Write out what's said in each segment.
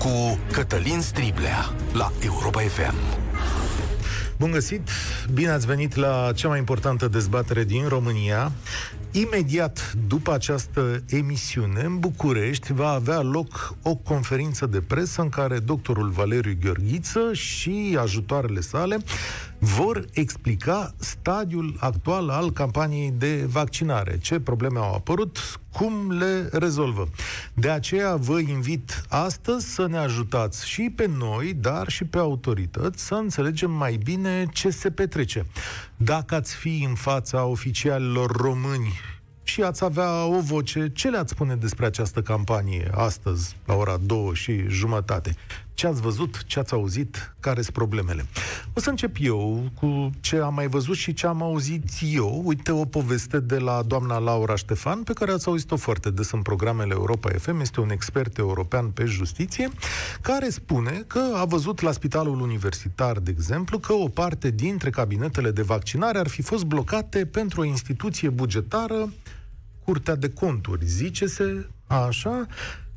cu Cătălin Striblea la Europa FM. Bun găsit! Bine ați venit la cea mai importantă dezbatere din România. Imediat după această emisiune, în București va avea loc o conferință de presă în care doctorul Valeriu Gheorghiță și ajutoarele sale vor explica stadiul actual al campaniei de vaccinare, ce probleme au apărut, cum le rezolvă. De aceea vă invit astăzi să ne ajutați și pe noi, dar și pe autorități, să înțelegem mai bine ce se petrece. Dacă ați fi în fața oficialilor români și ați avea o voce. Ce le-ați spune despre această campanie astăzi, la ora două și jumătate? Ce ați văzut, ce ați auzit, care sunt problemele? O să încep eu cu ce am mai văzut și ce am auzit eu. Uite o poveste de la doamna Laura Ștefan, pe care ați auzit-o foarte des în programele Europa FM. Este un expert european pe justiție, care spune că a văzut la Spitalul Universitar, de exemplu, că o parte dintre cabinetele de vaccinare ar fi fost blocate pentru o instituție bugetară Curtea de Conturi, zice-se așa,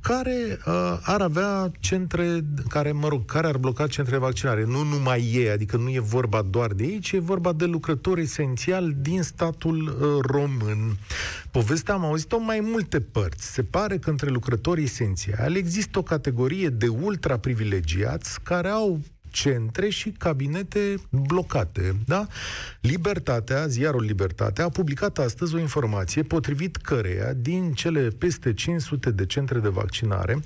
care uh, ar avea centre, care, mă rog, care ar bloca centre de vaccinare. Nu numai ei, adică nu e vorba doar de ei, ci e vorba de lucrători esențiali din statul uh, român. Povestea am auzit-o mai multe părți. Se pare că între lucrătorii esențiali există o categorie de ultra privilegiați care au centre și cabinete blocate. Da? Libertatea, ziarul Libertatea, a publicat astăzi o informație potrivit căreia din cele peste 500 de centre de vaccinare,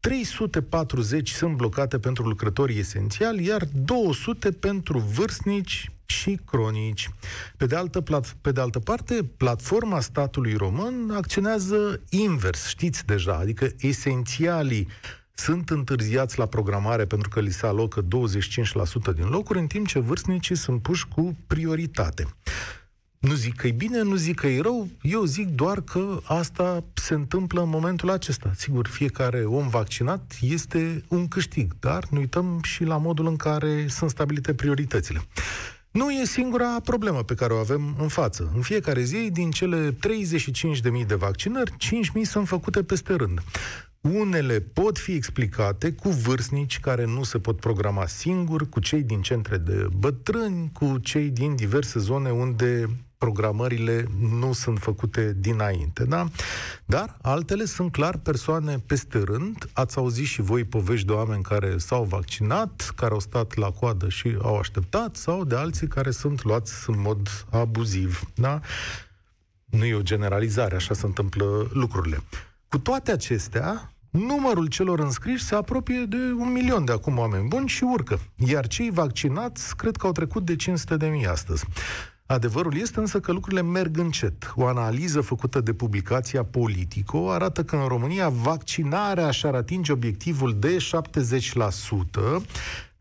340 sunt blocate pentru lucrătorii esențiali, iar 200 pentru vârstnici și cronici. Pe de, altă, pe de altă parte, platforma statului român acționează invers, știți deja, adică esențialii sunt întârziați la programare pentru că li se alocă 25% din locuri, în timp ce vârstnicii sunt puși cu prioritate. Nu zic că e bine, nu zic că e rău, eu zic doar că asta se întâmplă în momentul acesta. Sigur, fiecare om vaccinat este un câștig, dar nu uităm și la modul în care sunt stabilite prioritățile. Nu e singura problemă pe care o avem în față. În fiecare zi, din cele 35.000 de vaccinări, 5.000 sunt făcute peste rând. Unele pot fi explicate cu vârstnici care nu se pot programa singuri, cu cei din centre de bătrâni, cu cei din diverse zone unde programările nu sunt făcute dinainte, da? Dar altele sunt clar persoane peste rând. Ați auzit și voi povești de oameni care s-au vaccinat, care au stat la coadă și au așteptat, sau de alții care sunt luați în mod abuziv, da? Nu e o generalizare, așa se întâmplă lucrurile. Cu toate acestea, numărul celor înscriși se apropie de un milion de acum oameni buni și urcă. Iar cei vaccinați cred că au trecut de 500 de mii astăzi. Adevărul este însă că lucrurile merg încet. O analiză făcută de publicația Politico arată că în România vaccinarea și-ar atinge obiectivul de 70%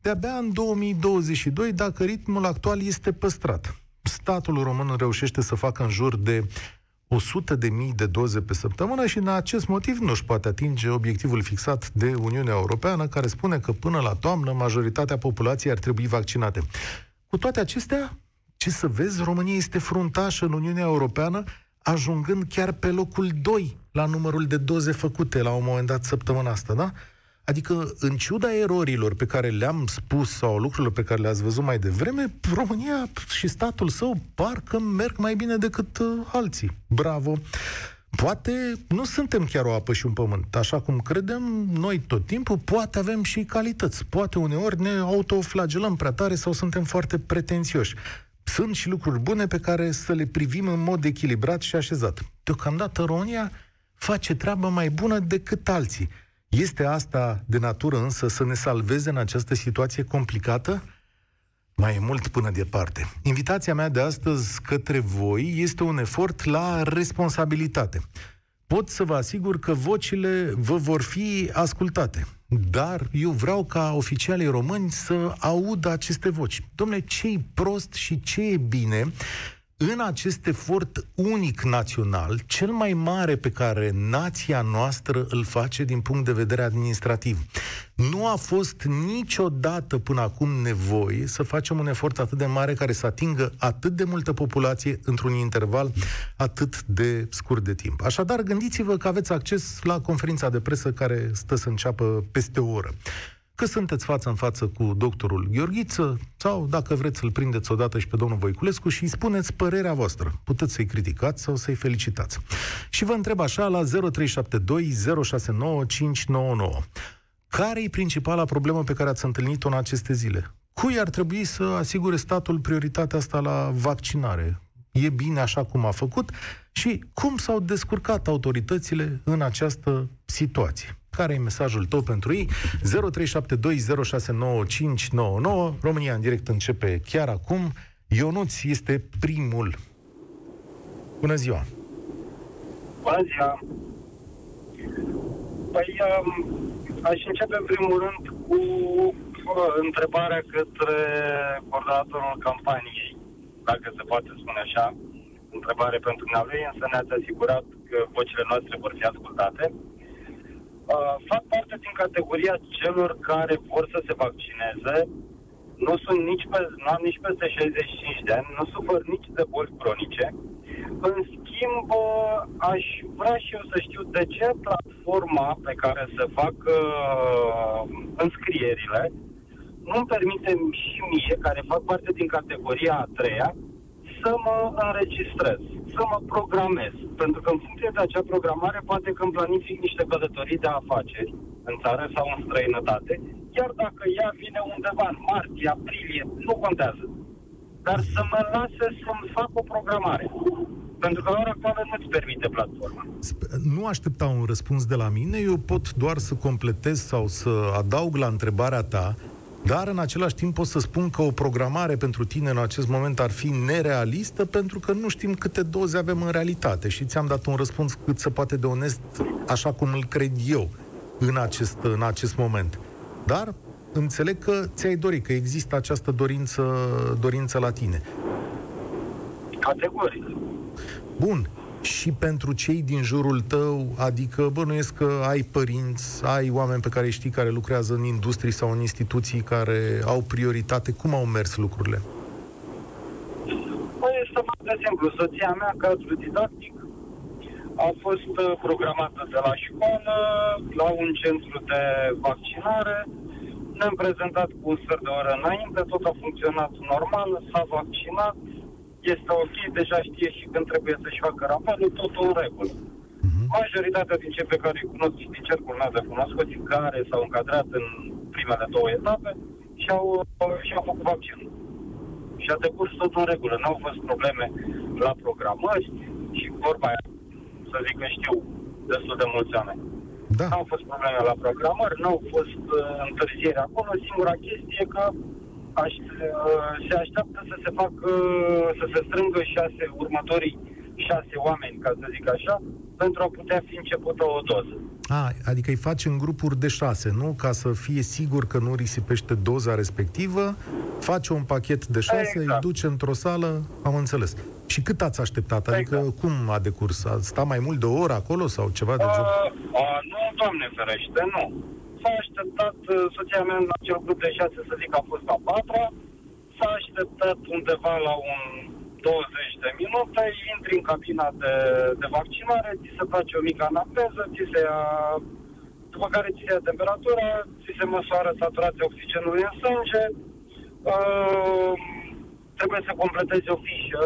de-abia în 2022, dacă ritmul actual este păstrat. Statul român reușește să facă în jur de 100 de mii de doze pe săptămână și în acest motiv nu își poate atinge obiectivul fixat de Uniunea Europeană, care spune că până la toamnă majoritatea populației ar trebui vaccinate. Cu toate acestea, ce să vezi, România este fruntașă în Uniunea Europeană, ajungând chiar pe locul 2 la numărul de doze făcute la un moment dat săptămâna asta, da? Adică, în ciuda erorilor pe care le-am spus sau lucrurilor pe care le-ați văzut mai devreme, România și statul său parcă merg mai bine decât uh, alții. Bravo! Poate nu suntem chiar o apă și un pământ, așa cum credem noi tot timpul, poate avem și calități, poate uneori ne autoflagelăm prea tare sau suntem foarte pretențioși. Sunt și lucruri bune pe care să le privim în mod echilibrat și așezat. Deocamdată România face treabă mai bună decât alții. Este asta de natură însă să ne salveze în această situație complicată? Mai e mult până departe. Invitația mea de astăzi către voi este un efort la responsabilitate. Pot să vă asigur că vocile vă vor fi ascultate. Dar eu vreau ca oficialii români să audă aceste voci. Domnule, ce e prost și ce e bine în acest efort unic național, cel mai mare pe care nația noastră îl face din punct de vedere administrativ. Nu a fost niciodată până acum nevoie să facem un efort atât de mare care să atingă atât de multă populație într-un interval atât de scurt de timp. Așadar, gândiți-vă că aveți acces la conferința de presă care stă să înceapă peste o oră că sunteți față în față cu doctorul Gheorghiță sau, dacă vreți, să-l prindeți odată și pe domnul Voiculescu și îi spuneți părerea voastră. Puteți să-i criticați sau să-i felicitați. Și vă întreb așa la 0372 069 599. Care e principala problemă pe care ați întâlnit-o în aceste zile? Cui ar trebui să asigure statul prioritatea asta la vaccinare? E bine așa cum a făcut? Și cum s-au descurcat autoritățile în această situație? Care e mesajul tău pentru ei? 0372069599 România în direct începe chiar acum. Ionuț este primul. Bună ziua! Bună ziua! Păi, um, aș începe în primul rând cu uh, întrebarea către coordonatorul campaniei, dacă se poate spune așa, întrebare pentru noi, însă ne-ați asigurat că vocile noastre vor fi ascultate. Uh, fac parte din categoria celor care vor să se vaccineze, nu sunt nici pe, nu am nici peste 65 de ani, nu sufăr nici de boli cronice. În schimb, uh, aș vrea și eu să știu de ce platforma pe care se fac uh, înscrierile nu-mi permite și mie, care fac parte din categoria a treia, să mă înregistrez, să mă programez. Pentru că în funcție de acea programare poate că îmi planific niște călătorii de afaceri în țară sau în străinătate, chiar dacă ea vine undeva în martie, aprilie, nu contează. Dar să mă lase să-mi fac o programare. Pentru că la ora actuală nu-ți permite platforma. Nu aștepta un răspuns de la mine, eu pot doar să completez sau să adaug la întrebarea ta dar în același timp pot să spun că o programare pentru tine în acest moment ar fi nerealistă pentru că nu știm câte doze avem în realitate și ți-am dat un răspuns cât se poate de onest, așa cum îl cred eu în acest, în acest moment. Dar înțeleg că ți-ai dorit, că există această dorință, dorință la tine. Categoric. Bun și pentru cei din jurul tău, adică bănuiesc că ai părinți, ai oameni pe care știi care lucrează în industrii sau în instituții care au prioritate. Cum au mers lucrurile? Păi este foarte simplu. Soția mea, cadru didactic, a fost uh, programată de la școală la un centru de vaccinare. Ne-am prezentat cu un sfert de oră înainte, tot a funcționat normal, s-a vaccinat, este ok, deja știe și când trebuie să-și facă rapelul, totul în regulă. Uh-huh. Majoritatea din cei pe care îi cunosc și din cercul meu de cunoscuți, care s-au încadrat în primele două etape și-au, și-au făcut vaccinul. Și a decurs tot în regulă. N-au fost probleme la programări și vorba aia, să zic că știu destul de mulți oameni. Da. N-au fost probleme la programări, n-au fost uh, întârzieri acolo. Singura chestie e că aș, uh, se așteaptă să se facă, să se strângă șase, următorii șase oameni, ca să zic așa, pentru a putea fi începută o doză. A, adică îi faci în grupuri de șase, nu? Ca să fie sigur că nu risipește doza respectivă, faci un pachet de șase, exact. îi duci într-o sală, am înțeles. Și cât ați așteptat? Adică exact. cum a decurs? A stat mai mult de o oră acolo sau ceva de genul? Nu, doamne ferește, nu s-a așteptat, uh, soția mea în acel grup de șase, să zic, a fost a patra, s-a așteptat undeva la un 20 de minute, intri în cabina de, de vaccinare, ți se face o mică anapeză, ți se ia, după care ți se ia temperatura, ți se măsoară saturația oxigenului în sânge, uh, trebuie să completezi o fișă,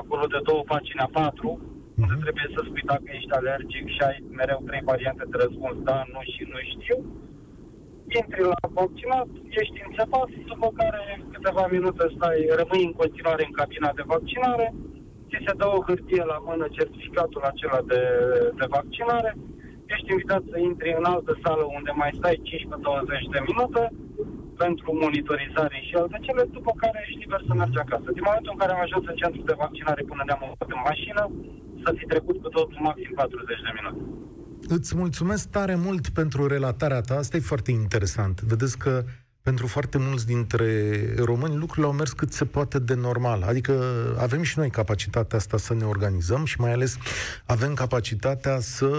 acolo de două pagini a patru, unde mhm. trebuie să spui dacă ești alergic și ai mereu trei variante de răspuns, da, nu și nu știu. Intri la vaccinat, ești înțepat, după care câteva minute stai, rămâi în continuare în cabina de vaccinare, ți se dă o hârtie la mână, certificatul acela de, de vaccinare, ești invitat să intri în altă sală unde mai stai 15-20 de minute pentru monitorizare și alte cele, după care ești liber să mergi acasă. Din momentul în care am ajuns în centru de vaccinare până ne-am în mașină, să fi trecut cu totul maxim 40 de minute. Îți mulțumesc tare mult pentru relatarea ta. Asta e foarte interesant. Vedeți că pentru foarte mulți dintre români lucrurile au mers cât se poate de normal. Adică avem și noi capacitatea asta să ne organizăm și mai ales avem capacitatea să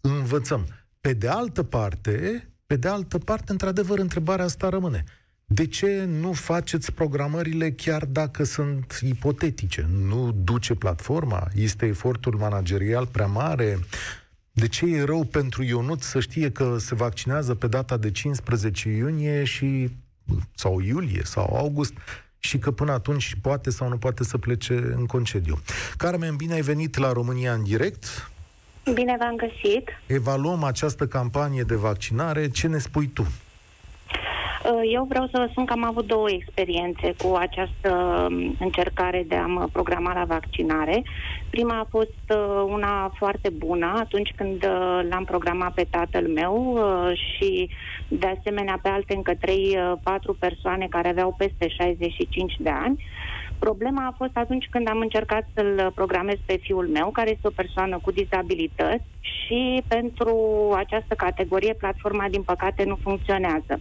învățăm. Pe de altă parte, Pe de altă parte, într-adevăr, întrebarea asta rămâne. De ce nu faceți programările chiar dacă sunt ipotetice? Nu duce platforma? Este efortul managerial prea mare? De ce e rău pentru Ionut să știe că se vaccinează pe data de 15 iunie și sau iulie sau august și că până atunci poate sau nu poate să plece în concediu. Carmen, bine ai venit la România în direct. Bine v-am găsit. Evaluăm această campanie de vaccinare. Ce ne spui tu? Uh, eu vreau să vă spun că am avut două experiențe cu această um, încercare de a mă programa la vaccinare. Prima a fost uh, una foarte bună atunci când uh, l-am programat pe tatăl meu și de asemenea pe alte încă 3-4 persoane care aveau peste 65 de ani. Problema a fost atunci când am încercat să-l programez pe fiul meu, care este o persoană cu dizabilități și pentru această categorie platforma din păcate nu funcționează.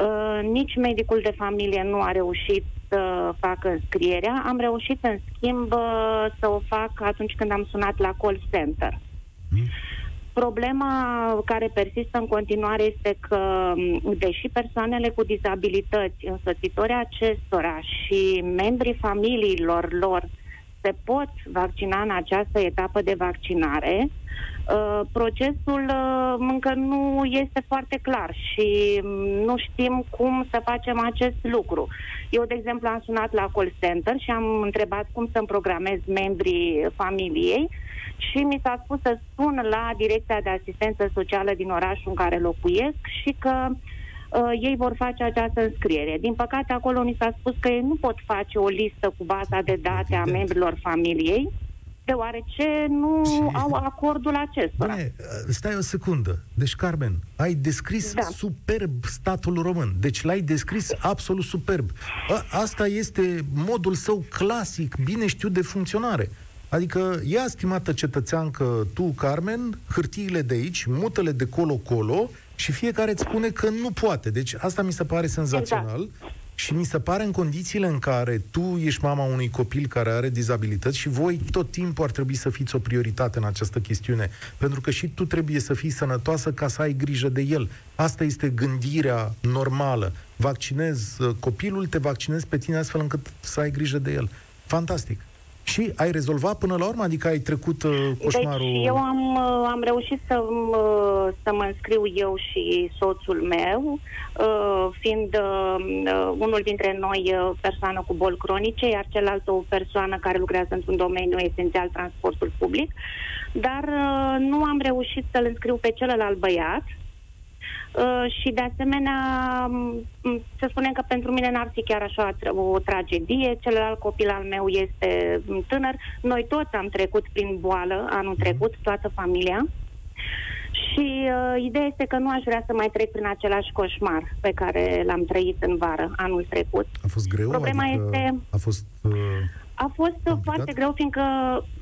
Uh, nici medicul de familie nu a reușit să facă înscrierea. Am reușit, în schimb, uh, să o fac atunci când am sunat la call center. Mm. Problema care persistă în continuare este că, deși persoanele cu dizabilități, însoțitorii acestora și membrii familiilor lor se pot vaccina în această etapă de vaccinare, Uh, procesul uh, încă nu este foarte clar și mm, nu știm cum să facem acest lucru. Eu, de exemplu, am sunat la call center și am întrebat cum să-mi programez membrii familiei și mi s-a spus să sun la Direcția de Asistență Socială din orașul în care locuiesc și că uh, ei vor face această înscriere. Din păcate, acolo mi s-a spus că ei nu pot face o listă cu baza de date a membrilor familiei, deoarece nu Ce? au acordul acesta. Bine, stai o secundă. Deci, Carmen, ai descris da. superb statul român. Deci l-ai descris absolut superb. A, asta este modul său clasic, bine știut de funcționare. Adică ia, stimată cetățeancă, tu, Carmen, hârtiile de aici, mută-le de colo-colo și fiecare îți spune că nu poate. Deci asta mi se pare senzațional. Exact. Și mi se pare în condițiile în care tu ești mama unui copil care are dizabilități și voi tot timpul ar trebui să fiți o prioritate în această chestiune, pentru că și tu trebuie să fii sănătoasă ca să ai grijă de el. Asta este gândirea normală. Vaccinezi uh, copilul, te vaccinezi pe tine astfel încât să ai grijă de el. Fantastic. Și ai rezolvat până la urmă? Adică ai trecut uh, coșmarul... Deci eu am, uh, am reușit să, uh, să mă înscriu eu și soțul meu, uh, fiind uh, uh, unul dintre noi uh, persoană cu boli cronice, iar celălalt o persoană care lucrează într-un domeniu esențial, transportul public. Dar uh, nu am reușit să-l înscriu pe celălalt băiat, Uh, și de asemenea, să spunem că pentru mine n-ar fi chiar așa o tragedie. Celălalt copil al meu este tânăr. Noi toți am trecut prin boală anul trecut, toată familia. Și uh, ideea este că nu aș vrea să mai trec prin același coșmar pe care l-am trăit în vară anul trecut. A fost greu? Problema adică este... A fost... Uh... A fost complicat? foarte greu, fiindcă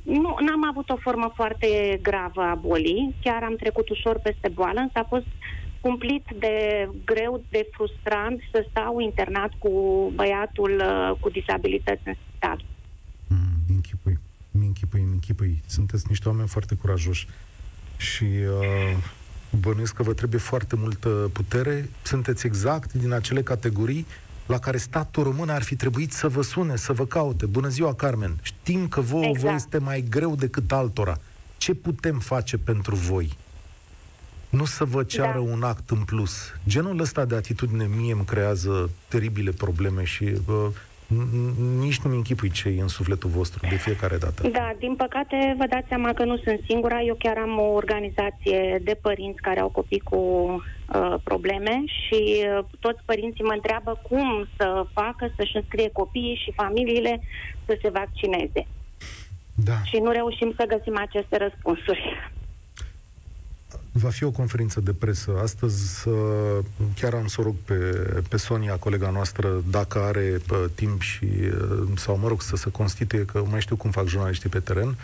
nu am avut o formă foarte gravă a bolii, chiar am trecut ușor peste boală, însă a fost cumplit de greu, de frustrant să stau internat cu băiatul uh, cu disabilități în spital. Mm, închipui, închipui, închipui. Sunteți niște oameni foarte curajoși și uh, bănuiesc că vă trebuie foarte multă putere. Sunteți exact din acele categorii la care statul român ar fi trebuit să vă sune, să vă caute. Bună ziua, Carmen! Știm că vouă exact. vă este mai greu decât altora. Ce putem face pentru voi? Nu să vă ceară da. un act în plus. Genul ăsta de atitudine mie îmi creează teribile probleme și uh, nici nu-mi închipui ce e în sufletul vostru de fiecare dată. Da, din păcate vă dați seama că nu sunt singura. Eu chiar am o organizație de părinți care au copii cu uh, probleme și uh, toți părinții mă întreabă cum să facă să-și înscrie copiii și familiile să se vaccineze. Da. Și nu reușim să găsim aceste răspunsuri. Va fi o conferință de presă. Astăzi chiar am să rog pe, pe Sonia, colega noastră, dacă are pă, timp și, sau mă rog, să se constituie, că mai știu cum fac jurnaliștii pe teren,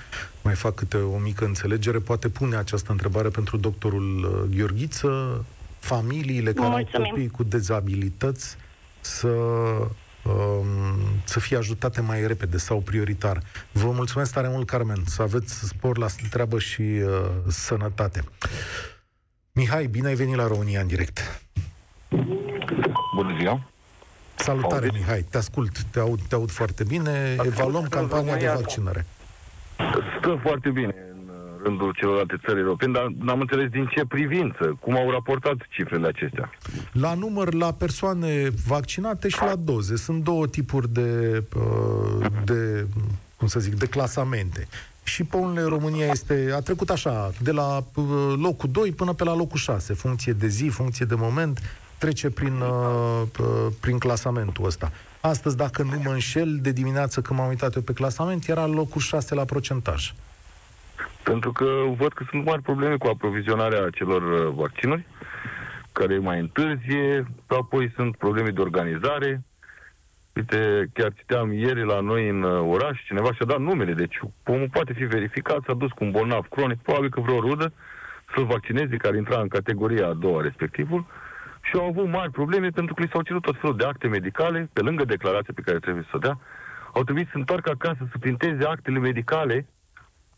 mai fac câte o mică înțelegere, poate pune această întrebare pentru doctorul Gheorghiță, familiile care Mulțumim. au copii cu dezabilități să um, să fie ajutate mai repede sau prioritar. Vă mulțumesc tare mult, Carmen, să aveți spor la treabă și uh, sănătate. Mihai, bine ai venit la România în direct. Bună ziua! Salutare, Auziți? Mihai, te ascult, te aud, te aud foarte bine. Evaluăm că campania de România- vaccinare. Stă foarte bine în uh, rândul celorlalte țări europene, dar n-am înțeles din ce privință, cum au raportat cifrele acestea. La număr, la persoane vaccinate și la doze. Sunt două tipuri de, uh, de cum să zic, de clasamente. Și pe unele România este, a trecut așa, de la uh, locul 2 până pe la locul 6, funcție de zi, funcție de moment, trece prin, uh, uh, prin clasamentul ăsta. Astăzi, dacă nu mă înșel, de dimineață când m-am uitat eu pe clasament, era locul 6 la procentaj. Pentru că văd că sunt mari probleme cu aprovizionarea celor uh, vaccinuri, care mai întârzie, apoi sunt probleme de organizare. Uite, chiar citeam ieri la noi în uh, oraș, cineva și-a dat numele, deci omul poate fi verificat, s-a dus cu un bolnav cronic, probabil că vreo rudă, să-l vaccineze, care intra în categoria a doua respectivul, și au avut mari probleme pentru că li s-au cerut tot felul de acte medicale, pe lângă declarația pe care trebuie să o dea, au trebuit să întoarcă acasă să printeze actele medicale,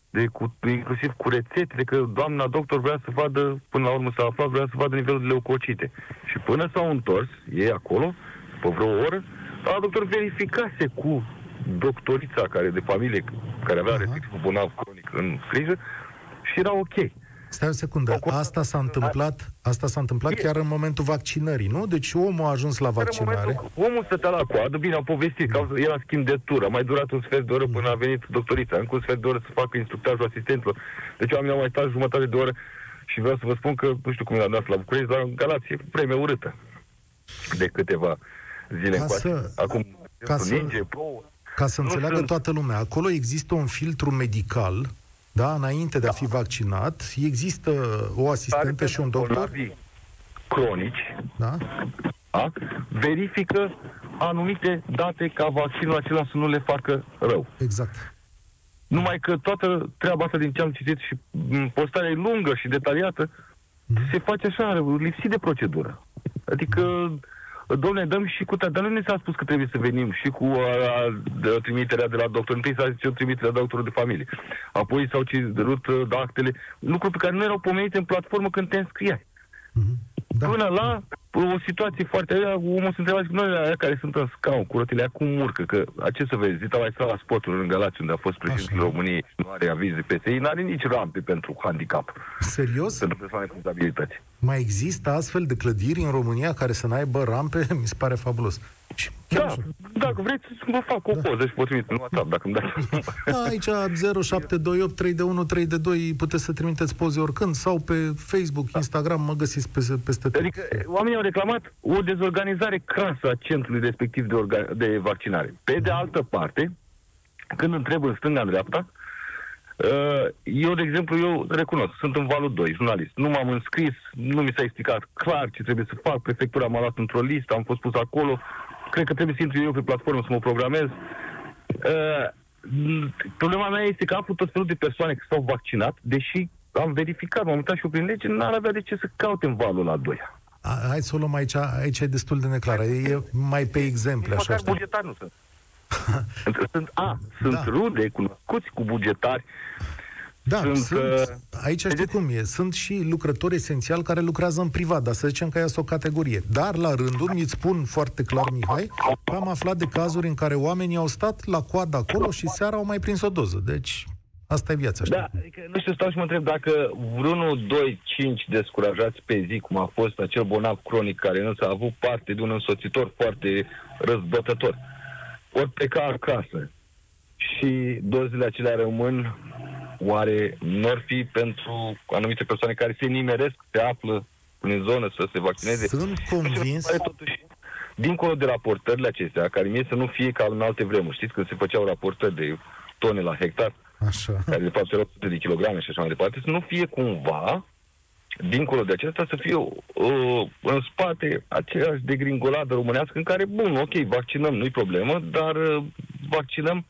de, cu, inclusiv cu rețetele, că doamna doctor vrea să vadă, până la urmă s-a aflat, vrea să vadă nivelul de leucocite. Și până s-au întors, ei acolo, pe vreo oră, la doctor verificase cu doctorița care de familie, care avea Aha. respectiv un bolnav cronic în grijă, și era ok. Stai o secundă, Acum- asta s-a întâmplat, asta s-a întâmplat chiar în momentul vaccinării, nu? Deci omul a ajuns la Dar în vaccinare. momentul- Omul stătea la coadă, bine, au povestit că au- era schimb de tură, a mai durat un sfert de oră până a venit doctorița, încă un sfert de oră să facă instructajul asistenților. Deci oamenii au mai stat jumătate de oră și vreau să vă spun că, nu știu cum e la noastră la București, dar în Galați e vreme urâtă de câteva zile Ca încoace. să- Acum, ca să- ninge, plouă. Ca să Nu înțeleagă sunt- toată lumea, acolo există un filtru medical, da, înainte de a fi vaccinat, există o asistentă și un doctor, Bolnavii cronici, da? da? verifică anumite date ca vaccinul acela să nu le facă rău. Exact. Numai că toată treaba asta din ce am citit și m, postarea e lungă și detaliată, se face așa, lipsit de procedură. Adică, domnule, dăm și cu dar nu ne s-a spus că trebuie să venim și cu a, a, de, trimiterea de la doctor. Întâi s-a zis o trimitere la doctorul de familie. Apoi s-au cerut uh, actele, lucruri pe care nu erau pomenite în platformă când te înscriai. Mhm. Da. Până la o situație foarte rea, omul se întreba, zic, noi aia care sunt în scaun, cu rotile acum urcă, că a ce să vezi, Zita mai stat la spotul în Galați, unde a fost președintele Așa. României, nu are aviz de PSI, nu are nici rampe pentru handicap, Serios? pentru persoane cu dizabilități. Mai există astfel de clădiri în România care să n-aibă rampe? Mi se pare fabulos. Și chiar Da, așa. dacă vreți să vă fac o poză și vă trimit în WhatsApp, dacă îmi dați. Da, aici 0728 3 de 1 3 de 2 puteți să trimiteți poze oricând sau pe Facebook, Instagram, mă găsiți peste, peste tot. Adică oamenii au reclamat o dezorganizare crasă a centrului respectiv de, orga- de vaccinare. Pe de altă parte, când întreb în stânga, în dreapta, uh, eu, de exemplu, eu recunosc, sunt în valul 2, jurnalist. Nu m-am înscris, nu mi s-a explicat clar ce trebuie să fac, prefectura m-a luat într-o listă, am fost pus acolo, cred că trebuie să intru eu pe platformă să mă programez. Uh, m, problema mea este că aflu tot felul de persoane care s-au vaccinat, deși am verificat, m-am uitat și eu prin lege, n-ar avea de ce să caute în valul la 2. A, hai să o luăm aici, aici e destul de neclară. E mai pe exemple, Nici așa măcar știu. bugetari nu sunt. sunt, a, sunt Da. rude, cunoscuți cu bugetari. Da, Sunt, sunt, uh, aici știi vedeți? cum e. Sunt și lucrători esențiali care lucrează în privat, dar să zicem că ea o categorie. Dar, la rândul, mi-ți spun foarte clar, Mihai, că am aflat de cazuri în care oamenii au stat la coadă acolo și seara au mai prins o doză. Deci, asta e viața, știi? Da, adică, nu știu, stau și mă întreb dacă vreunul, doi, cinci descurajați pe zi, cum a fost acel bolnav cronic care însă a avut parte de un însoțitor foarte răzbătător, ori pleca acasă. Și dozele acelea rămân, oare n-or fi pentru anumite persoane care se nimeresc, se află în zonă să se vaccineze? Sunt convins... Pare totuși, dincolo de raportările acestea, care mie să nu fie ca în alte vremuri, știți, când se făceau raportări de tone la hectar, Așa. care de fapt erau 100 de kilograme și așa mai departe, să nu fie cumva, dincolo de acesta, să fie uh, în spate aceeași degringoladă românească în care, bun, ok, vaccinăm, nu-i problemă, dar uh, vaccinăm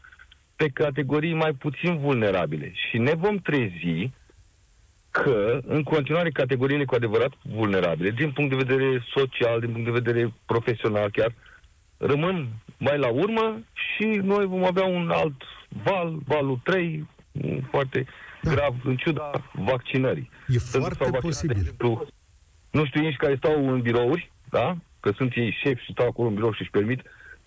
pe categorii mai puțin vulnerabile. Și ne vom trezi că, în continuare, categoriile cu adevărat vulnerabile, din punct de vedere social, din punct de vedere profesional chiar, rămân mai la urmă și noi vom avea un alt val, valul 3, foarte Da. Grav, în ciuda vaccinării. E Pentru că foarte s-au vaccinat, posibil. De exemplu, nu știu ei care stau în birouri, da? Că sunt ei șefi și stau acolo în birou și își permit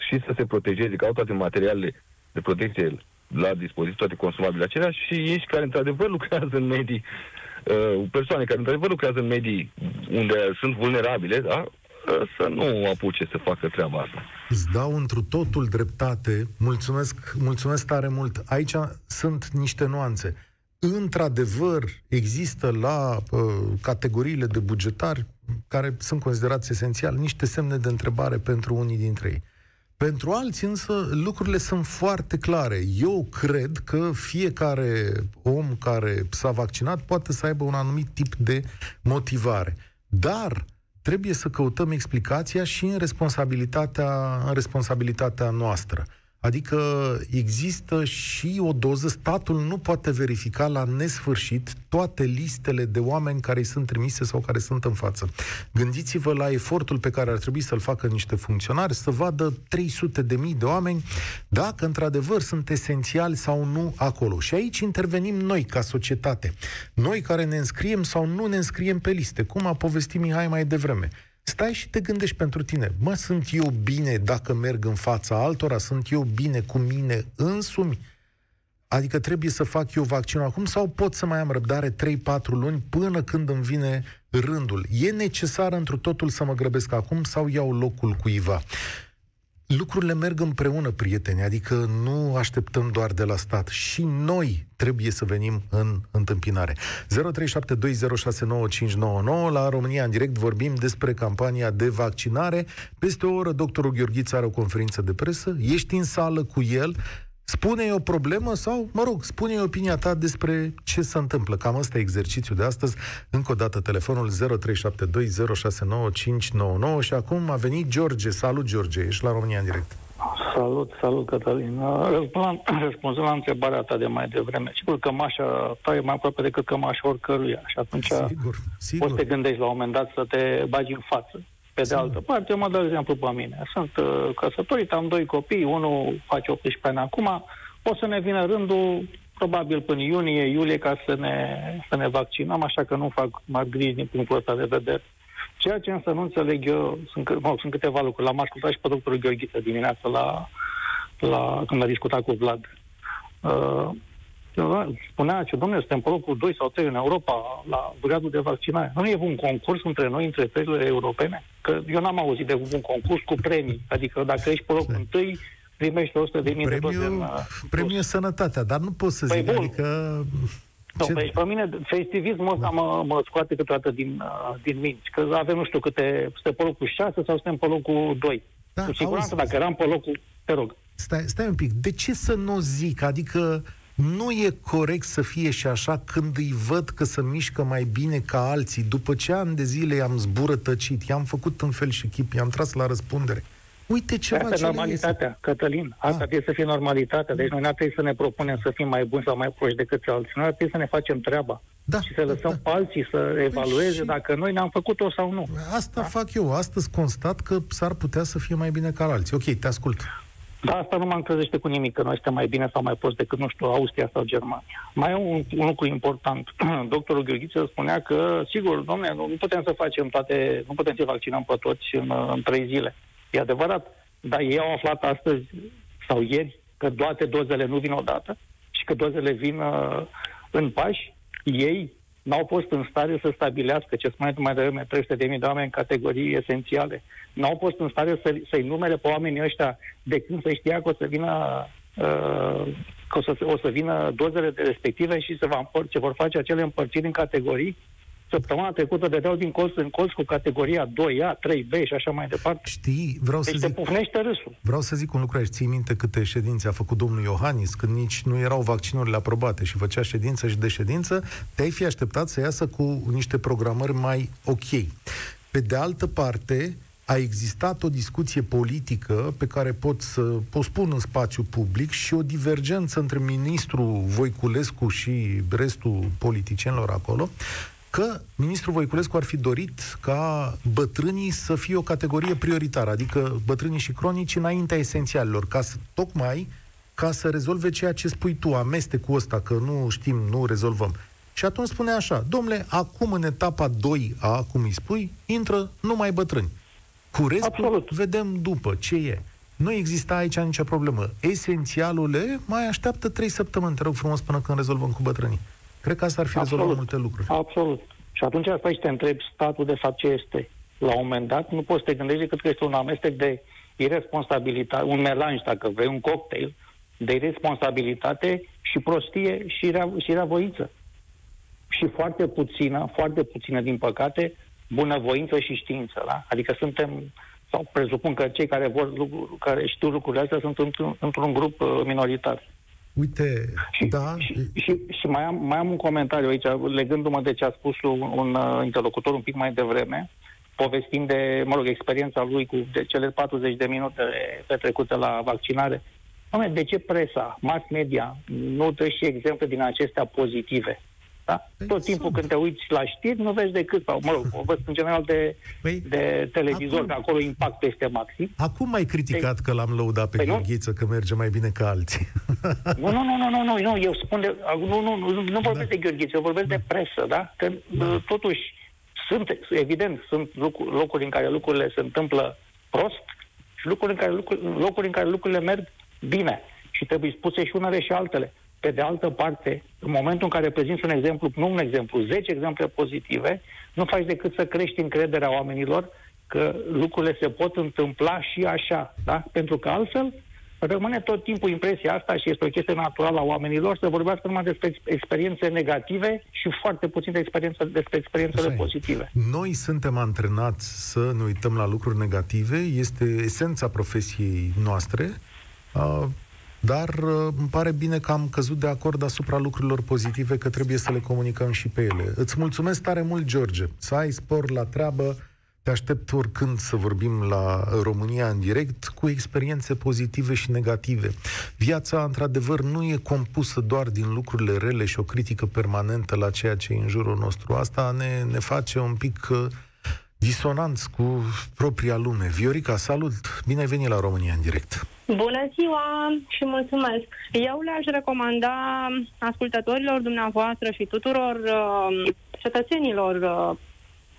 și să se protejeze, că au toate materialele de protecție la dispoziție, toate consumabile acelea și ei care într-adevăr lucrează în medii, uh, persoane care într-adevăr lucrează în medii unde sunt vulnerabile, da? Uh, să nu apuce să facă treaba asta. Îți dau întru totul dreptate. Mulțumesc, mulțumesc tare mult. Aici sunt niște nuanțe. Într-adevăr, există la uh, categoriile de bugetari, care sunt considerați esențial, niște semne de întrebare pentru unii dintre ei. Pentru alții însă lucrurile sunt foarte clare. Eu cred că fiecare om care s-a vaccinat poate să aibă un anumit tip de motivare. Dar trebuie să căutăm explicația și în responsabilitatea, în responsabilitatea noastră. Adică există și o doză, statul nu poate verifica la nesfârșit toate listele de oameni care îi sunt trimise sau care sunt în față. Gândiți-vă la efortul pe care ar trebui să-l facă niște funcționari, să vadă 300 de mii de oameni dacă într-adevăr sunt esențiali sau nu acolo. Și aici intervenim noi ca societate. Noi care ne înscriem sau nu ne înscriem pe liste, cum a povestit Mihai mai devreme stai și te gândești pentru tine. Mă, sunt eu bine dacă merg în fața altora? Sunt eu bine cu mine însumi? Adică trebuie să fac eu vaccinul acum sau pot să mai am răbdare 3-4 luni până când îmi vine rândul? E necesar într totul să mă grăbesc acum sau iau locul cuiva? Lucrurile merg împreună, prieteni, adică nu așteptăm doar de la stat. Și noi trebuie să venim în întâmpinare. 0372069599 la România în direct vorbim despre campania de vaccinare. Peste o oră, doctorul Gheorghiță are o conferință de presă. Ești în sală cu el. Spune-i o problemă sau, mă rog, spune-i opinia ta despre ce se întâmplă. Cam ăsta e exercițiul de astăzi. Încă o dată telefonul 0372069599 și acum a venit George. Salut, George, ești la România în direct. Salut, salut, Cătălin. Răspunzând la întrebarea ta de mai devreme, sigur, cămașa ta e mai aproape decât cămașa oricăruia și atunci sigur, sigur. poți să te gândești la un moment dat să te bagi în față. Pe de altă parte, eu mă dau exemplu pe mine. Sunt uh, căsătorit, am doi copii, unul face 18 ani acum, o să ne vină rândul probabil până iunie, iulie, ca să ne, să ne vaccinăm, așa că nu fac mari griji din punctul ăsta de vedere. Ceea ce însă nu înțeleg eu, sunt, mă, sunt câteva lucruri. L-am ascultat și pe doctorul Gheorghiță dimineața la, la, când a discutat cu Vlad. Uh, spunea că, domnule, suntem pe locul 2 sau 3 în Europa la gradul de vaccinare. Nu e un concurs între noi, între țările europene? Că eu n-am auzit de un concurs cu premii. Adică dacă ești pe locul 1, primești 100 de mii de doze în... Uh, premiu sănătatea, dar nu pot să păi zic, bun. adică... Nu, ce... Deci pe mine festivismul ăsta da. mă, mă scoate câteodată din, uh, din minți. Că avem, nu știu câte, suntem pe locul 6 sau suntem pe locul 2. Da, Cu siguranță, auzi, dacă eram pe locul... Te rog. Stai, stai un pic. De ce să nu zic? Adică nu e corect să fie și așa când îi văd că se mișcă mai bine ca alții. După ce ani de zile i-am zburătăcit, i-am făcut în fel și chip, i-am tras la răspundere. Uite ceva Asta ce normalitatea, iese. Cătălin. Asta ah. trebuie să fie normalitatea. Deci noi nu trebuie să ne propunem să fim mai buni sau mai proști decât alții. Noi trebuie să ne facem treaba. Da, și să lăsăm da, pe alții să păi evalueze și... dacă noi ne-am făcut-o sau nu. Asta da? fac eu. Astăzi constat că s-ar putea să fie mai bine ca alții. Ok, te ascult. Dar asta nu mă încălzește cu nimic, că noi suntem mai bine sau mai prost decât, nu știu, Austria sau Germania. Mai e un, un lucru important. Doctorul Gheorghiță spunea că, sigur, domne, nu, nu putem să facem toate, nu putem să vaccinăm pe toți în, în trei zile. E adevărat. Dar ei au aflat astăzi sau ieri că toate dozele nu vin odată și că dozele vin uh, în pași. Ei n-au fost în stare să stabilească, ce spuneai mai devreme, 300.000 de oameni în categorii esențiale. N-au fost în stare să, să-i numere pe oamenii ăștia de când se știa că o să vină uh, că o să, o să vină dozele de respective și se va împărți, vor face acele împărțiri în categorii Săptămâna trecută dădeau din colț în colț cu categoria 2A, 3B și așa mai departe. Știi, vreau deci să zic... pufnește râsul. Vreau să zic un lucru aici. Ții minte câte ședințe a făcut domnul Iohannis când nici nu erau vaccinurile aprobate și făcea ședință și de ședință, te-ai fi așteptat să iasă cu niște programări mai ok. Pe de altă parte, a existat o discuție politică pe care pot să o spun în spațiu public și o divergență între ministrul Voiculescu și restul politicienilor acolo, că ministrul Voiculescu ar fi dorit ca bătrânii să fie o categorie prioritară, adică bătrânii și cronici înaintea esențialilor, ca să, tocmai ca să rezolve ceea ce spui tu, amestecul ăsta, că nu știm, nu rezolvăm. Și atunci spune așa, domnule, acum în etapa 2A, cum îi spui, intră numai bătrâni. Cu restul Absolut. vedem după ce e. Nu există aici nicio problemă. Esențialul e, mai așteaptă trei săptămâni, te rog frumos, până când rezolvăm cu bătrânii. Cred că asta ar fi Absolut. rezolvat multe lucruri. Absolut. Și atunci asta și te întrebi statul de fapt ce este. La un moment dat nu poți să te gândești decât că este un amestec de irresponsabilitate, un melanj, dacă vrei, un cocktail de irresponsabilitate și prostie și, rea, și reavoință. Și foarte puțină, foarte puțină, din păcate, bunăvoință și știință. Da? Adică suntem, sau presupun că cei care vor care știu lucrurile astea sunt într-un, într-un grup uh, minoritar. Uite, și, da... Și, și, și mai, am, mai am un comentariu aici, legându-mă de ce a spus un, un uh, interlocutor un pic mai devreme, povestind de, mă rog, experiența lui cu de cele 40 de minute petrecute la vaccinare. Doamne, de ce presa, mass media, nu dă și exemple din acestea pozitive? Da? Păi Tot timpul sunt. când te uiți la știri, nu vezi decât, sau, mă rog, o văd în general de, păi, de televizor, acum, că acolo impactul este maxim. Acum mai criticat păi, că l-am lăudat pe păi Gheorghiță, că merge mai bine ca alții. Nu, nu, nu, nu, nu, nu, nu eu spun de, nu, nu, nu, nu vorbesc da. de Gheorghiță, eu vorbesc da. de presă, da? Că da. totuși sunt, evident, sunt locuri, locuri în care lucrurile se întâmplă prost și locuri în care, locuri în care lucrurile merg bine. Și trebuie spuse și unele și altele. Pe de altă parte, în momentul în care prezinți un exemplu, nu un exemplu, 10 exemple pozitive, nu faci decât să crești încrederea oamenilor că lucrurile se pot întâmpla și așa, da? Pentru că altfel rămâne tot timpul impresia asta și este o chestie naturală a oamenilor să vorbească numai despre experiențe negative și foarte puțin de experiență, despre experiențele Așa pozitive. Noi suntem antrenați să ne uităm la lucruri negative, este esența profesiei noastre. Dar uh, îmi pare bine că am căzut de acord asupra lucrurilor pozitive, că trebuie să le comunicăm și pe ele. Îți mulțumesc tare mult, George. Să ai spor la treabă. Te aștept oricând să vorbim la România în direct cu experiențe pozitive și negative. Viața, într-adevăr, nu e compusă doar din lucrurile rele și o critică permanentă la ceea ce e în jurul nostru. Asta ne, ne face un pic uh, disonanți cu propria lume. Viorica, salut! Bine ai venit la România în direct! Bună ziua și mulțumesc! Eu le-aș recomanda ascultătorilor dumneavoastră și tuturor uh, cetățenilor uh,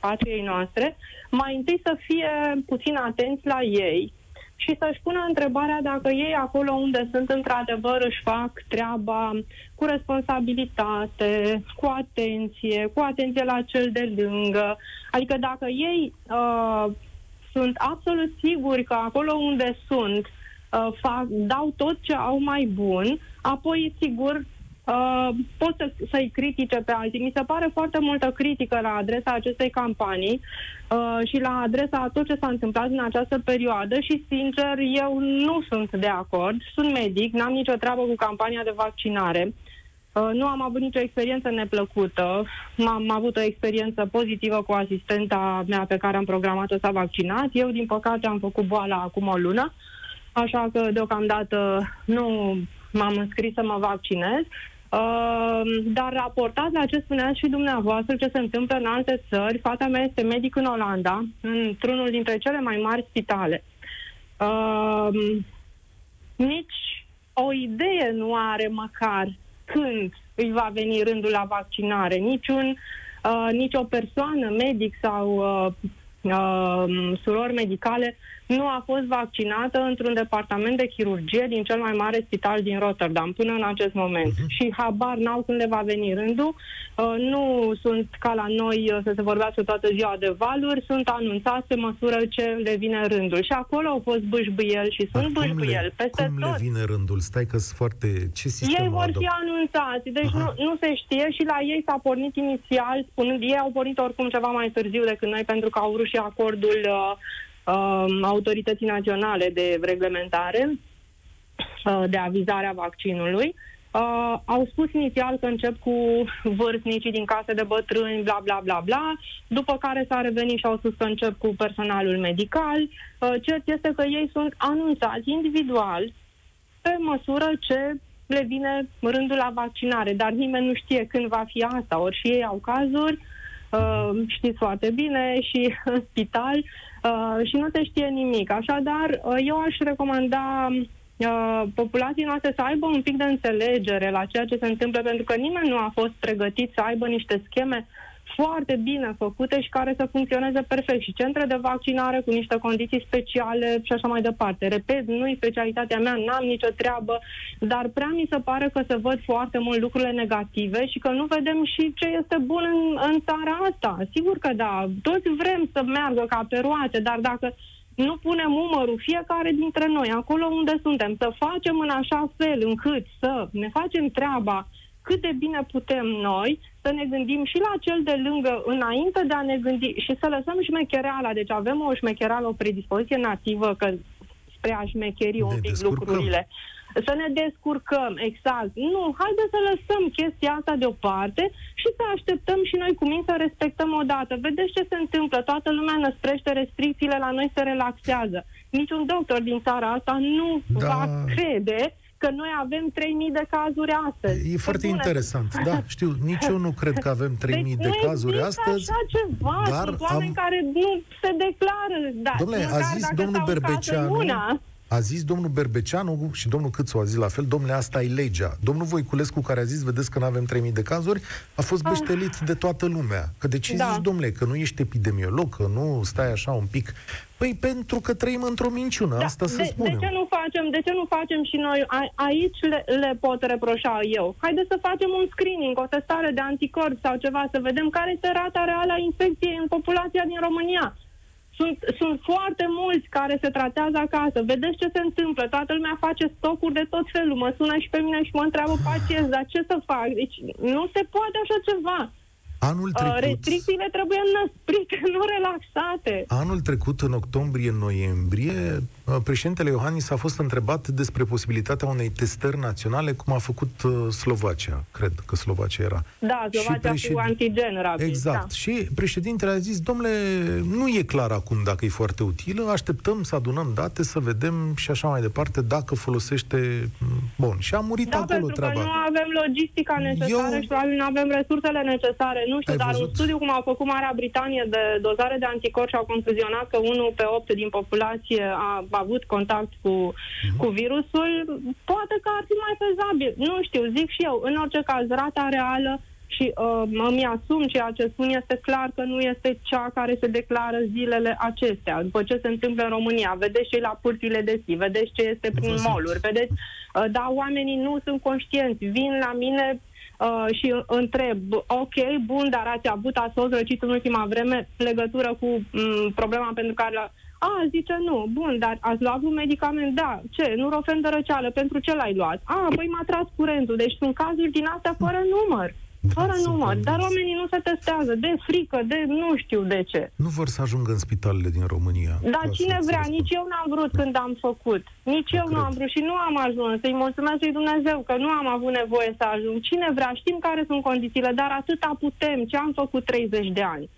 patriei noastre mai întâi să fie puțin atenți la ei și să-și pună întrebarea dacă ei acolo unde sunt într-adevăr își fac treaba cu responsabilitate, cu atenție, cu atenție la cel de lângă. Adică dacă ei uh, sunt absolut siguri că acolo unde sunt uh, fac, dau tot ce au mai bun, apoi sigur uh, pot să, să-i critique pe alții. Mi se pare foarte multă critică la adresa acestei campanii uh, și la adresa a tot ce s-a întâmplat în această perioadă și, sincer, eu nu sunt de acord. Sunt medic, n-am nicio treabă cu campania de vaccinare. Uh, nu am avut nicio experiență neplăcută. Am avut o experiență pozitivă cu asistenta mea pe care am programat-o să vaccinat. Eu, din păcate, am făcut boala acum o lună, așa că, deocamdată, nu m-am înscris să mă vaccinez. Ehm, dar raportat la ce spuneați și dumneavoastră, ce se întâmplă în alte țări, fata mea este medic în Olanda, într-unul dintre cele mai mari spitale. Uh, nici o idee nu are măcar când îi va veni rândul la vaccinare. Niciun, uh, nici o persoană, medic sau uh, uh, surori medicale nu a fost vaccinată într-un departament de chirurgie din cel mai mare spital din Rotterdam până în acest moment. Uh-huh. Și habar n-au când le va veni rândul. Uh, nu sunt ca la noi uh, să se vorbească toată ziua de valuri, sunt anunțați pe măsură ce le vine rândul. Și acolo au fost bâșbâiel și sunt bâșbâiel peste cum tot. le vine rândul? Stai că sunt foarte... Ce sistem Ei vor fi anunțați, deci nu, nu se știe și la ei s-a pornit inițial, spunând, ei au pornit oricum ceva mai târziu decât noi pentru că au vrut și acordul uh, uh, autorității naționale de reglementare, uh, de avizare a vaccinului. Uh, au spus inițial că încep cu vârstnicii din case de bătrâni, bla, bla, bla, bla, după care s-a revenit și au spus că încep cu personalul medical. Uh, cert este că ei sunt anunțați individual pe măsură ce le vine rândul la vaccinare, dar nimeni nu știe când va fi asta, ori și ei au cazuri, uh, știți foarte bine, și în spital, Uh, și nu se știe nimic. Așadar, uh, eu aș recomanda uh, populației noastre să aibă un pic de înțelegere la ceea ce se întâmplă, pentru că nimeni nu a fost pregătit să aibă niște scheme foarte bine făcute și care să funcționeze perfect. Și centre de vaccinare cu niște condiții speciale și așa mai departe. Repet, nu e specialitatea mea, n-am nicio treabă, dar prea mi se pare că se văd foarte mult lucrurile negative și că nu vedem și ce este bun în, în țara asta. Sigur că da, toți vrem să meargă ca pe roate, dar dacă nu punem umărul fiecare dintre noi, acolo unde suntem, să facem în așa fel încât să ne facem treaba cât de bine putem noi să ne gândim și la cel de lângă înainte de a ne gândi și să lăsăm șmechereala. Deci avem o șmechereală, o predispoziție nativă că spre a șmecheri un pic descurcăm. lucrurile. Să ne descurcăm, exact. Nu, haide să lăsăm chestia asta deoparte și să așteptăm și noi cu minte să respectăm odată. Vedeți ce se întâmplă? Toată lumea năsprește restricțiile, la noi se relaxează. Niciun doctor din țara asta nu da. va crede că noi avem 3.000 de cazuri astăzi. E foarte bune. interesant, da, știu, nici eu nu cred că avem 3.000 deci de cazuri astăzi. așa ceva, dar sunt oameni am... care nu se declară. Da, Domnule, a zis domnul Berbeceanu, a zis domnul Berbeceanu și domnul Câțu a zis la fel, domnule, asta e legea. Domnul Voiculescu, care a zis, vedeți că nu avem 3000 de cazuri, a fost ah. beștelit de toată lumea. Că de ce da. zici, domnule, că nu ești epidemiolog, că nu stai așa un pic Păi pentru că trăim într-o minciună, da, asta să spunem. De ce nu facem, de ce nu facem și noi? A, aici le, le pot reproșa eu. Haideți să facem un screening, o testare de anticorp sau ceva, să vedem care este rata reală a infecției în populația din România. Sunt, sunt foarte mulți care se tratează acasă. Vedeți ce se întâmplă. Toată lumea face stocuri de tot felul. Mă sună și pe mine și mă întreabă pacienți, dar ce să fac? Deci nu se poate așa ceva. Anul uh, trecut... Restricțiile trebuie înăsprite, nu relaxate. Anul trecut, în octombrie-noiembrie, uh, președintele Iohannis a fost întrebat despre posibilitatea unei testări naționale, cum a făcut uh, Slovacia. Cred că Slovacia era. Da, Slovacia președ... cu antigen rapid. Exact. Da. Și președintele a zis, domnule, nu e clar acum dacă e foarte utilă, așteptăm să adunăm date, să vedem și așa mai departe dacă folosește... Bun, și a murit da, acolo pentru treaba. că nu avem logistica necesară Eu... și probabil nu avem resursele necesare nu știu, Ai dar văzut? un studiu cum a făcut Marea Britanie de dozare de anticorpi și au concluzionat că unul pe 8 din populație a avut contact cu, uh-huh. cu virusul, poate că ar fi mai fezabil. Nu știu, zic și eu. În orice caz, rata reală și uh, îmi asum ceea ce spun este clar că nu este cea care se declară zilele acestea. După ce se întâmplă în România, vedeți ce la pârțile de zi, vedeți ce este prin moluri, vedeți, uh, da, oamenii nu sunt conștienți, vin la mine uh, și întreb, ok, bun, dar ați avut, ați fost răcit în ultima vreme legătură cu m- mm, problema pentru care la... A, zice nu, bun, dar ați luat un medicament? Da. Ce? Nu rofen de răceală. Pentru ce l-ai luat? A, păi m-a tras curentul. Deci sunt cazuri din astea fără număr. Fără număr. Dar oamenii nu se testează de frică, de nu știu de ce. Nu vor să ajungă în spitalele din România. Dar cine vrea? Nici eu n-am vrut când am făcut. Nici nu eu cred. nu am vrut și nu am ajuns. Să-i mulțumesc lui Dumnezeu că nu am avut nevoie să ajung. Cine vrea? Știm care sunt condițiile, dar atâta putem. Ce am făcut 30 de ani?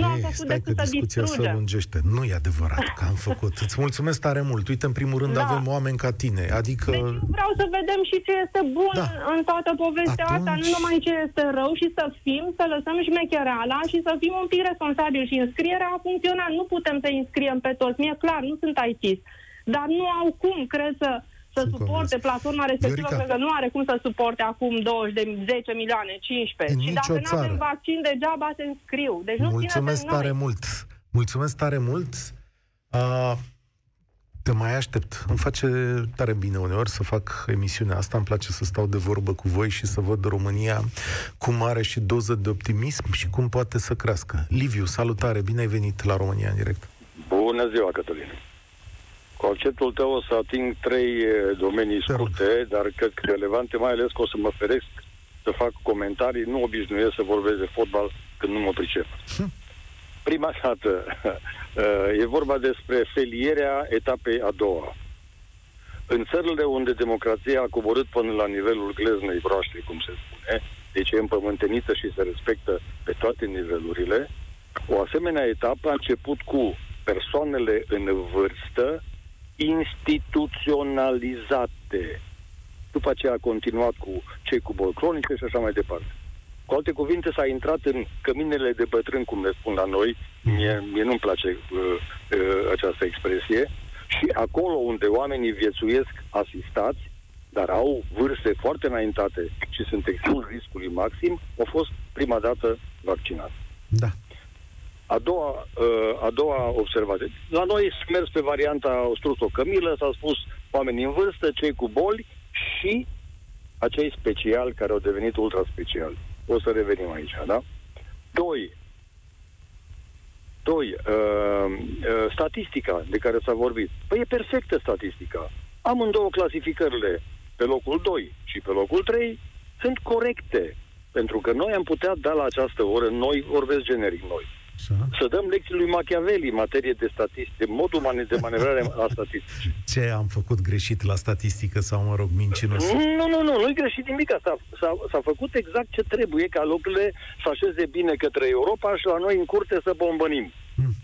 Nu am făcut stai decât că să discuția distrugem. se lungește. Nu e adevărat că am făcut. Îți mulțumesc tare mult. Uite, în primul rând, da. avem oameni ca tine. Adică... Deci vreau să vedem și ce este bun da. în toată povestea Atunci... asta, nu numai ce este rău și să fim, să lăsăm șmechereala și să fim un pic responsabili. Și înscrierea a funcționat. Nu putem să înscriem pe toți. Mie clar, nu sunt IT. Dar nu au cum, cred să să Sunt suporte convins. platforma respectivă, Viorica. că nu are cum să suporte acum 20 de 10 milioane, 15. În și dacă nu avem vaccin, degeaba se înscriu. Deci nu Mulțumesc tare noi. mult. Mulțumesc tare mult. Uh, te mai aștept. Îmi face tare bine uneori să fac emisiunea asta. Îmi place să stau de vorbă cu voi și să văd România cum are și doză de optimism și cum poate să crească. Liviu, salutare, bine ai venit la România în direct. Bună ziua, Cătălin. Cu accentul tău o să ating trei domenii scurte, dar cred că relevante, mai ales că o să mă feresc să fac comentarii. Nu obișnuiesc să vorbesc de fotbal când nu mă pricep. Hm. Prima dată e vorba despre felierea etapei a doua. În țările unde democrația a coborât până la nivelul gleznei broaște, cum se spune, deci e împământenită și se respectă pe toate nivelurile, o asemenea etapă a început cu persoanele în vârstă instituționalizate. După aceea a continuat cu cei cu boli cronice și așa mai departe. Cu alte cuvinte, s-a intrat în căminele de bătrân, cum le spun la noi, mie, mie nu-mi place uh, uh, această expresie, Și acolo unde oamenii viețuiesc asistați, dar au vârste foarte înaintate și sunt expus riscului maxim, au fost prima dată vaccinați. Da. A doua, uh, a doua observație. La noi s-a mers pe varianta o cămilă, s-a spus oamenii în vârstă, cei cu boli și acei speciali care au devenit ultra speciali. O să revenim aici, da? Doi, Doi, uh, uh, statistica de care s-a vorbit. Păi e perfectă statistica. Amândouă clasificările pe locul 2 și pe locul 3 sunt corecte. Pentru că noi am putea da la această oră, noi vorbesc generic noi, să dăm lecții lui Machiavelli în materie de statistică, modul de manevrare a statisticii. Ce am făcut greșit la statistică sau, mă rog, mincinos? Nu, nu, nu, nu-i greșit nimic. S-a, s-a, s-a făcut exact ce trebuie ca lucrurile să așeze bine către Europa și la noi în curte să bombănim. Hmm.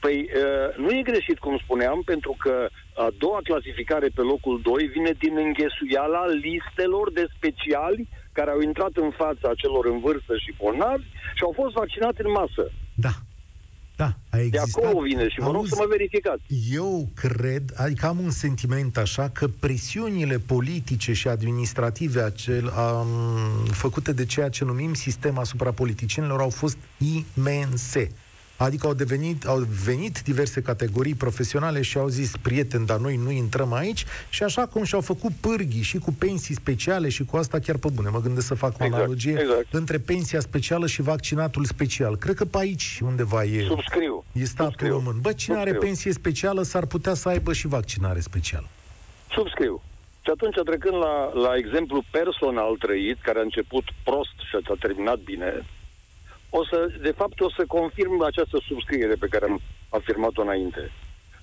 Păi uh, nu e greșit, cum spuneam, pentru că a doua clasificare pe locul 2 vine din înghesuiala listelor de speciali care au intrat în fața celor în vârstă și bolnavi și au fost vaccinați în masă. Da. Da, a existat. De acolo vine și vă rog să mă verificați. Eu cred, adică am un sentiment așa, că presiunile politice și administrative acel, um, făcute de ceea ce numim sistem asupra politicienilor au fost imense. Adică au, devenit, au venit diverse categorii profesionale și au zis, prieteni, dar noi nu intrăm aici și așa cum și-au făcut pârghii și cu pensii speciale și cu asta chiar pe bune. Mă gândesc să fac o exact, analogie exact. între pensia specială și vaccinatul special. Cred că pe aici undeva e, Subscriu. e statul Subscriu. român. Bă, cine Subscriu. are pensie specială s-ar putea să aibă și vaccinare specială. Subscriu. Și atunci, trecând la, la exemplu personal trăit, care a început prost și a terminat bine, o să, de fapt, o să confirm această subscriere pe care am afirmat-o înainte.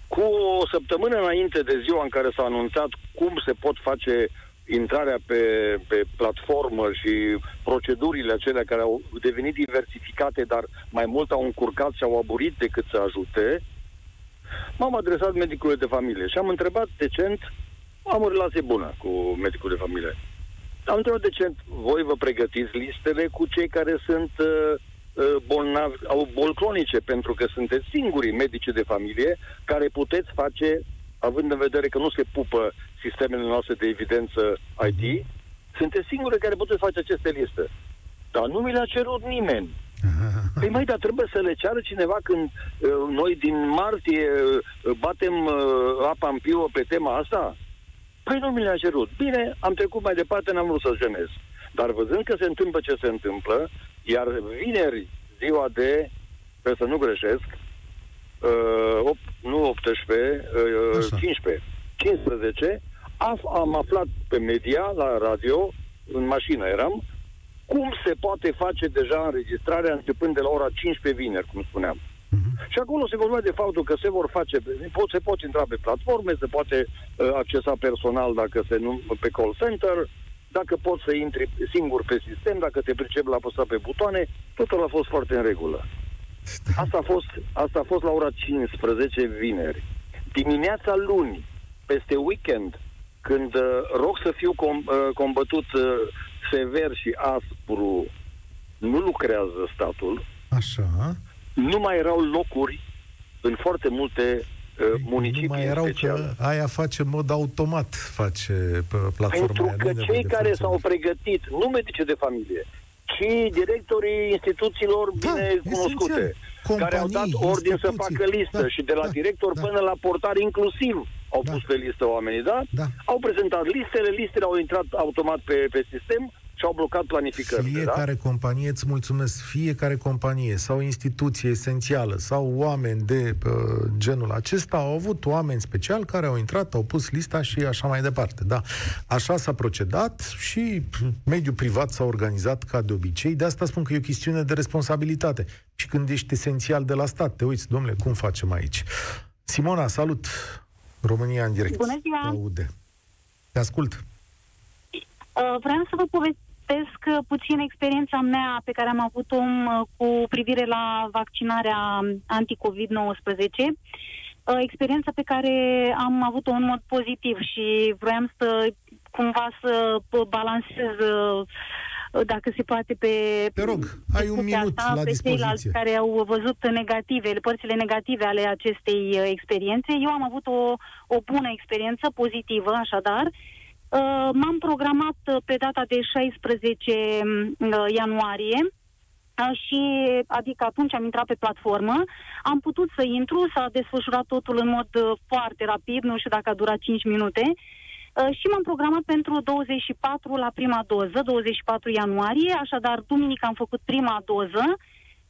Cu o săptămână înainte de ziua în care s-a anunțat cum se pot face intrarea pe, pe platformă și procedurile acelea care au devenit diversificate, dar mai mult au încurcat și au aburit decât să ajute, m-am adresat medicului de familie și am întrebat decent, am o relație bună cu medicul de familie. Am întrebat decent, voi vă pregătiți listele cu cei care sunt uh, Uh, bolnavi, au boli cronice, pentru că sunteți singurii medici de familie care puteți face, având în vedere că nu se pupă sistemele noastre de evidență IT, sunteți singurii care puteți face aceste liste. Dar nu mi le-a cerut nimeni. Păi mai, dar trebuie să le ceară cineva când uh, noi din martie uh, batem uh, apa în piuă pe tema asta? Păi nu mi le-a cerut. Bine, am trecut mai departe, n-am vrut să jenez. Dar văzând că se întâmplă ce se întâmplă, iar vineri, ziua de, sper să nu greșesc, uh, 8, nu 18, uh, 15, 15, af, am aflat pe media, la radio, în mașină eram, cum se poate face deja înregistrarea începând de la ora 15 vineri, cum spuneam. Uh-huh. Și acolo se vorbea de faptul că se vor face, pot, se pot intra pe platforme, se poate uh, accesa personal dacă se num, pe call center, dacă poți să intri singur pe sistem, dacă te pricepi la apăsat pe butoane, totul a fost foarte în regulă. Asta a fost, asta a fost la ora 15 vineri. Dimineața luni, peste weekend, când uh, rog să fiu com, uh, combătut uh, sever și aspru, nu lucrează statul. Așa. Nu mai erau locuri în foarte multe Uh, municipii mai erau că aia face în mod automat, face platforma Pentru aia, că cei care s-au pregătit, nu medice de familie, ci directorii instituțiilor da, bine cunoscute, Companii, care au dat ordin să facă listă da, și de la da, director da. până la portar inclusiv au da. pus pe listă oamenii, da? da? Au prezentat listele, listele au intrat automat pe, pe sistem și au blocat planificările. Fiecare da? companie, îți mulțumesc, fiecare companie sau instituție esențială sau oameni de uh, genul acesta au avut oameni special care au intrat, au pus lista și așa mai departe. Da. Așa s-a procedat și mediul privat s-a organizat ca de obicei. De asta spun că e o chestiune de responsabilitate. Și când ești esențial de la stat, te uiți, domnule, cum facem aici? Simona, salut! România în direct. Bună ziua! Te aude. Te ascult. Uh, vreau să vă povestesc povestesc uh, puțin experiența mea pe care am avut-o um, cu privire la vaccinarea anti-COVID-19. Uh, experiența pe care am avut-o în mod pozitiv și vroiam să cumva să balansez uh, dacă se poate, pe... Te rog, ai un minut asta, la pe dispoziție. care au văzut negative, părțile negative ale acestei uh, experiențe. Eu am avut o, o bună experiență, pozitivă, așadar. Uh, m-am programat pe data de 16 uh, ianuarie. Și adică atunci am intrat pe platformă, am putut să intru, s-a desfășurat totul în mod foarte rapid, nu știu dacă a durat 5 minute, Uh, și m-am programat pentru 24 la prima doză, 24 ianuarie, așadar duminică am făcut prima doză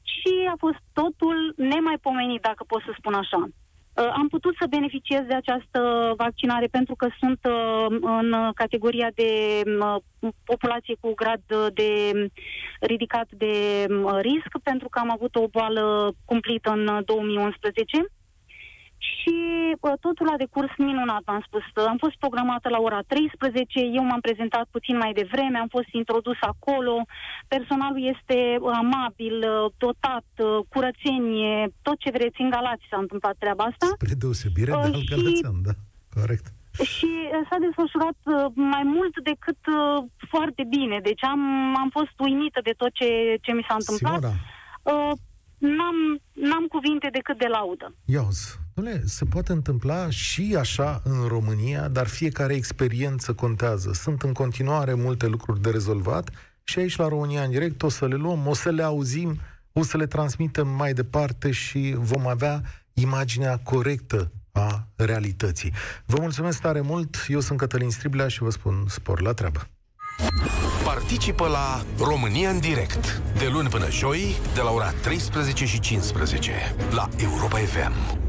și a fost totul nemaipomenit, dacă pot să spun așa. Uh, am putut să beneficiez de această vaccinare pentru că sunt uh, în categoria de populație cu grad de ridicat de risc, pentru că am avut o boală cumplită în 2011 și uh, totul a decurs minunat, v-am spus. Am fost programată la ora 13, eu m-am prezentat puțin mai devreme, am fost introdus acolo, personalul este amabil, dotat, curățenie, tot ce vreți, în Galați s-a întâmplat treaba asta. Spre deosebire de uh, și... da, corect. Și s-a desfășurat mai mult decât foarte bine. Deci am, am fost uimită de tot ce, ce mi s-a întâmplat. Simona. Uh, n-am, n-am cuvinte decât de laudă. Iauzi, Dom'le, se poate întâmpla și așa în România, dar fiecare experiență contează. Sunt în continuare multe lucruri de rezolvat și aici la România în direct o să le luăm, o să le auzim, o să le transmitem mai departe și vom avea imaginea corectă a realității. Vă mulțumesc tare mult, eu sunt Cătălin Striblea și vă spun spor la treabă. Participă la România în direct, de luni până joi, de la ora 13 și 15, la Europa FM.